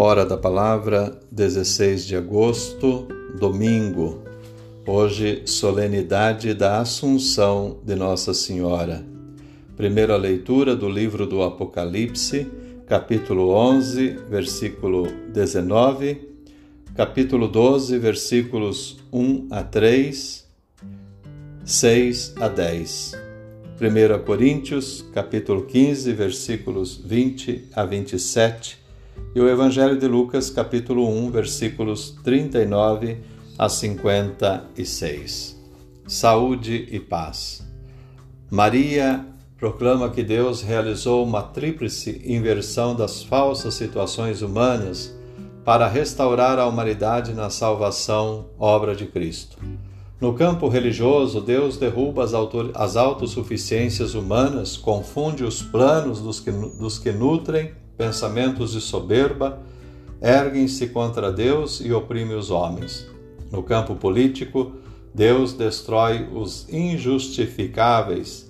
Hora da Palavra, 16 de agosto, domingo. Hoje, solenidade da Assunção de Nossa Senhora. Primeira leitura do livro do Apocalipse, capítulo 11, versículo 19, capítulo 12, versículos 1 a 3, 6 a 10. 1 Coríntios, capítulo 15, versículos 20 a 27 e o Evangelho de Lucas, capítulo 1, versículos 39 a 56. Saúde e paz. Maria proclama que Deus realizou uma tríplice inversão das falsas situações humanas para restaurar a humanidade na salvação, obra de Cristo. No campo religioso, Deus derruba as, as autossuficiências humanas, confunde os planos dos que, dos que nutrem pensamentos de soberba, erguem-se contra Deus e oprimem os homens. No campo político, Deus destrói os injustificáveis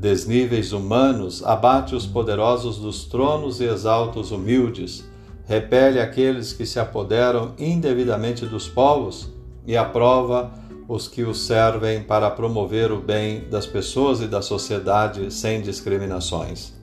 desníveis humanos, abate os poderosos dos tronos e exalta os humildes, repele aqueles que se apoderam indevidamente dos povos e aprova os que o servem para promover o bem das pessoas e da sociedade sem discriminações.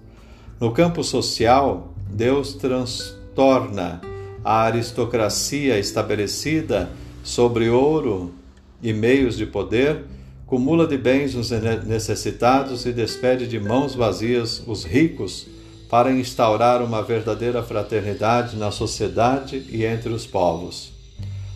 No campo social, Deus transtorna a aristocracia estabelecida sobre ouro e meios de poder, cumula de bens os necessitados e despede de mãos vazias os ricos para instaurar uma verdadeira fraternidade na sociedade e entre os povos.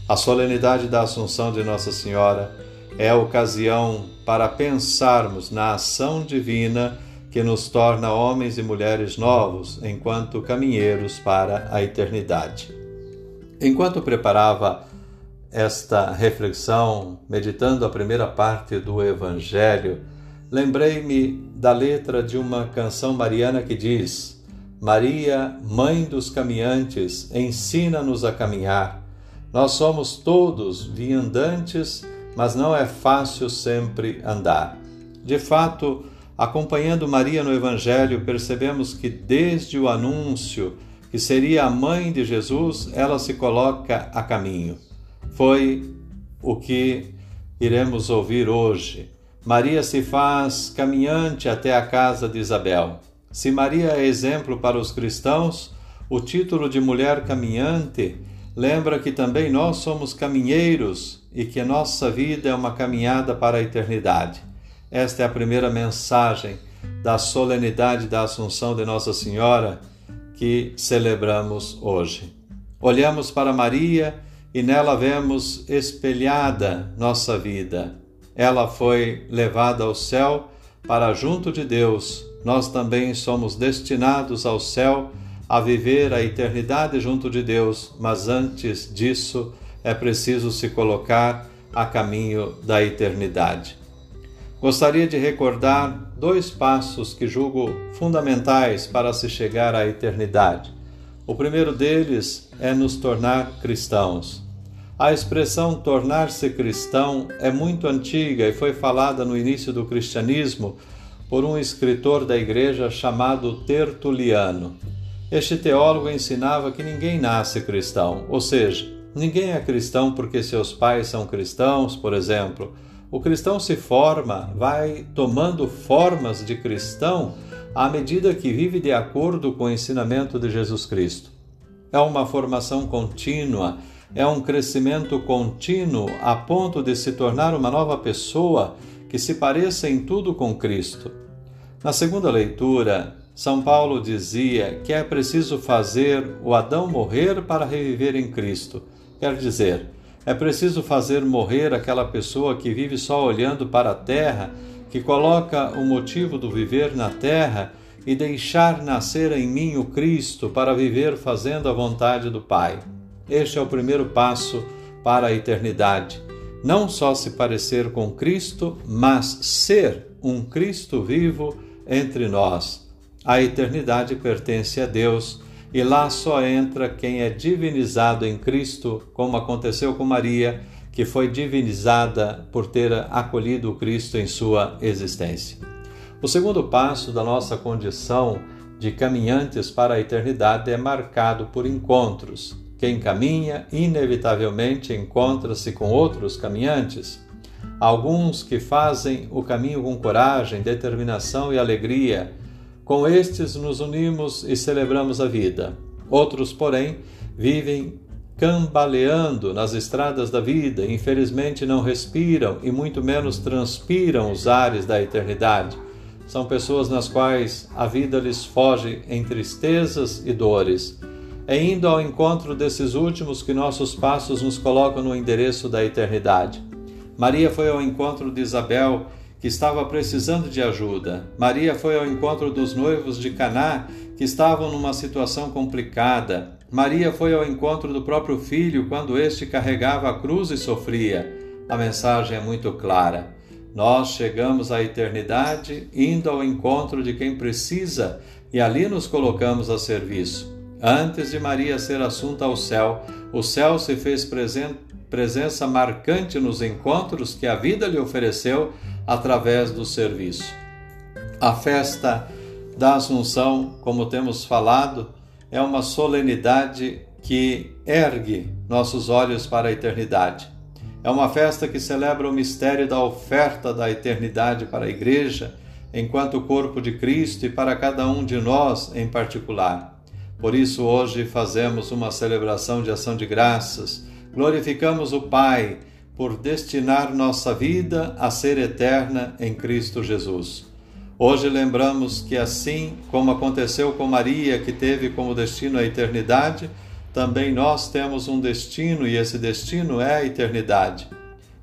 A solenidade da Assunção de Nossa Senhora é a ocasião para pensarmos na ação divina que nos torna homens e mulheres novos enquanto caminheiros para a eternidade. Enquanto preparava esta reflexão, meditando a primeira parte do Evangelho, lembrei-me da letra de uma canção mariana que diz: Maria, mãe dos caminhantes, ensina-nos a caminhar. Nós somos todos viandantes, mas não é fácil sempre andar. De fato, Acompanhando Maria no Evangelho, percebemos que desde o anúncio que seria a mãe de Jesus, ela se coloca a caminho. Foi o que iremos ouvir hoje. Maria se faz caminhante até a casa de Isabel. Se Maria é exemplo para os cristãos, o título de mulher caminhante lembra que também nós somos caminheiros e que nossa vida é uma caminhada para a eternidade. Esta é a primeira mensagem da solenidade da Assunção de Nossa Senhora que celebramos hoje. Olhamos para Maria e nela vemos espelhada nossa vida. Ela foi levada ao céu para junto de Deus. Nós também somos destinados ao céu a viver a eternidade junto de Deus, mas antes disso é preciso se colocar a caminho da eternidade. Gostaria de recordar dois passos que julgo fundamentais para se chegar à eternidade. O primeiro deles é nos tornar cristãos. A expressão tornar-se cristão é muito antiga e foi falada no início do cristianismo por um escritor da igreja chamado Tertuliano. Este teólogo ensinava que ninguém nasce cristão, ou seja, ninguém é cristão porque seus pais são cristãos, por exemplo o cristão se forma, vai tomando formas de cristão à medida que vive de acordo com o ensinamento de Jesus Cristo. É uma formação contínua, é um crescimento contínuo a ponto de se tornar uma nova pessoa que se pareça em tudo com Cristo. Na segunda leitura, São Paulo dizia que é preciso fazer o Adão morrer para reviver em Cristo. Quer dizer, é preciso fazer morrer aquela pessoa que vive só olhando para a terra, que coloca o motivo do viver na terra e deixar nascer em mim o Cristo para viver fazendo a vontade do Pai. Este é o primeiro passo para a eternidade. Não só se parecer com Cristo, mas ser um Cristo vivo entre nós. A eternidade pertence a Deus e lá só entra quem é divinizado em Cristo, como aconteceu com Maria, que foi divinizada por ter acolhido Cristo em sua existência. O segundo passo da nossa condição de caminhantes para a eternidade é marcado por encontros. Quem caminha, inevitavelmente encontra-se com outros caminhantes. Alguns que fazem o caminho com coragem, determinação e alegria. Com estes nos unimos e celebramos a vida. Outros, porém, vivem cambaleando nas estradas da vida, infelizmente não respiram e muito menos transpiram os ares da eternidade. São pessoas nas quais a vida lhes foge em tristezas e dores. É indo ao encontro desses últimos que nossos passos nos colocam no endereço da eternidade. Maria foi ao encontro de Isabel, que estava precisando de ajuda. Maria foi ao encontro dos noivos de Caná, que estavam numa situação complicada. Maria foi ao encontro do próprio filho quando este carregava a cruz e sofria. A mensagem é muito clara. Nós chegamos à eternidade indo ao encontro de quem precisa e ali nos colocamos a serviço. Antes de Maria ser assunta ao céu, o céu se fez presen presença marcante nos encontros que a vida lhe ofereceu através do serviço. A festa da Assunção, como temos falado, é uma solenidade que ergue nossos olhos para a eternidade. É uma festa que celebra o mistério da oferta da eternidade para a Igreja, enquanto corpo de Cristo e para cada um de nós em particular. Por isso, hoje fazemos uma celebração de ação de graças, glorificamos o Pai por destinar nossa vida a ser eterna em Cristo Jesus. Hoje lembramos que, assim como aconteceu com Maria, que teve como destino a eternidade, também nós temos um destino e esse destino é a eternidade.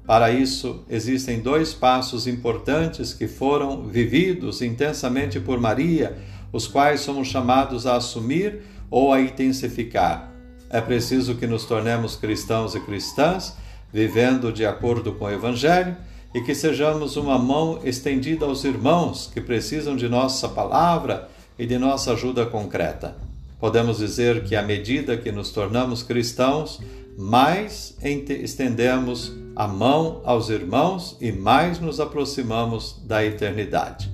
Para isso, existem dois passos importantes que foram vividos intensamente por Maria, os quais somos chamados a assumir ou a intensificar. É preciso que nos tornemos cristãos e cristãs, vivendo de acordo com o Evangelho e que sejamos uma mão estendida aos irmãos que precisam de nossa palavra e de nossa ajuda concreta. Podemos dizer que à medida que nos tornamos cristãos, mais estendemos a mão aos irmãos e mais nos aproximamos da eternidade.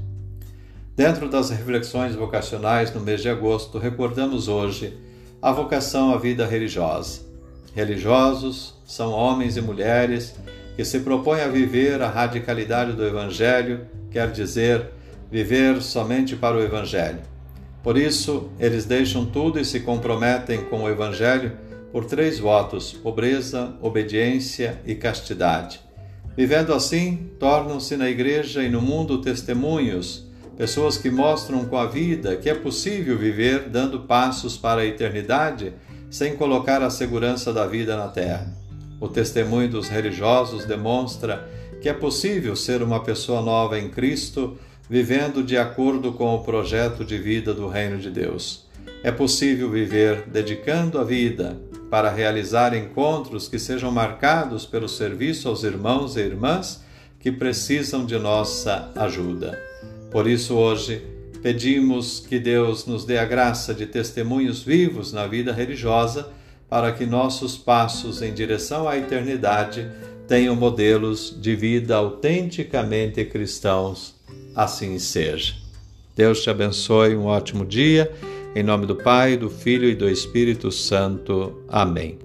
Dentro das reflexões vocacionais no mês de agosto, recordamos hoje a vocação à vida religiosa. Religiosos são homens e mulheres que se propõe a viver a radicalidade do Evangelho, quer dizer, viver somente para o Evangelho. Por isso, eles deixam tudo e se comprometem com o Evangelho por três votos: pobreza, obediência e castidade. Vivendo assim, tornam-se na igreja e no mundo testemunhos, pessoas que mostram com a vida que é possível viver dando passos para a eternidade sem colocar a segurança da vida na terra. O testemunho dos religiosos demonstra que é possível ser uma pessoa nova em Cristo, vivendo de acordo com o projeto de vida do Reino de Deus. É possível viver dedicando a vida para realizar encontros que sejam marcados pelo serviço aos irmãos e irmãs que precisam de nossa ajuda. Por isso, hoje, pedimos que Deus nos dê a graça de testemunhos vivos na vida religiosa para que nossos passos em direção à eternidade tenham modelos de vida autenticamente cristãos. Assim seja. Deus te abençoe, um ótimo dia. Em nome do Pai, do Filho e do Espírito Santo. Amém.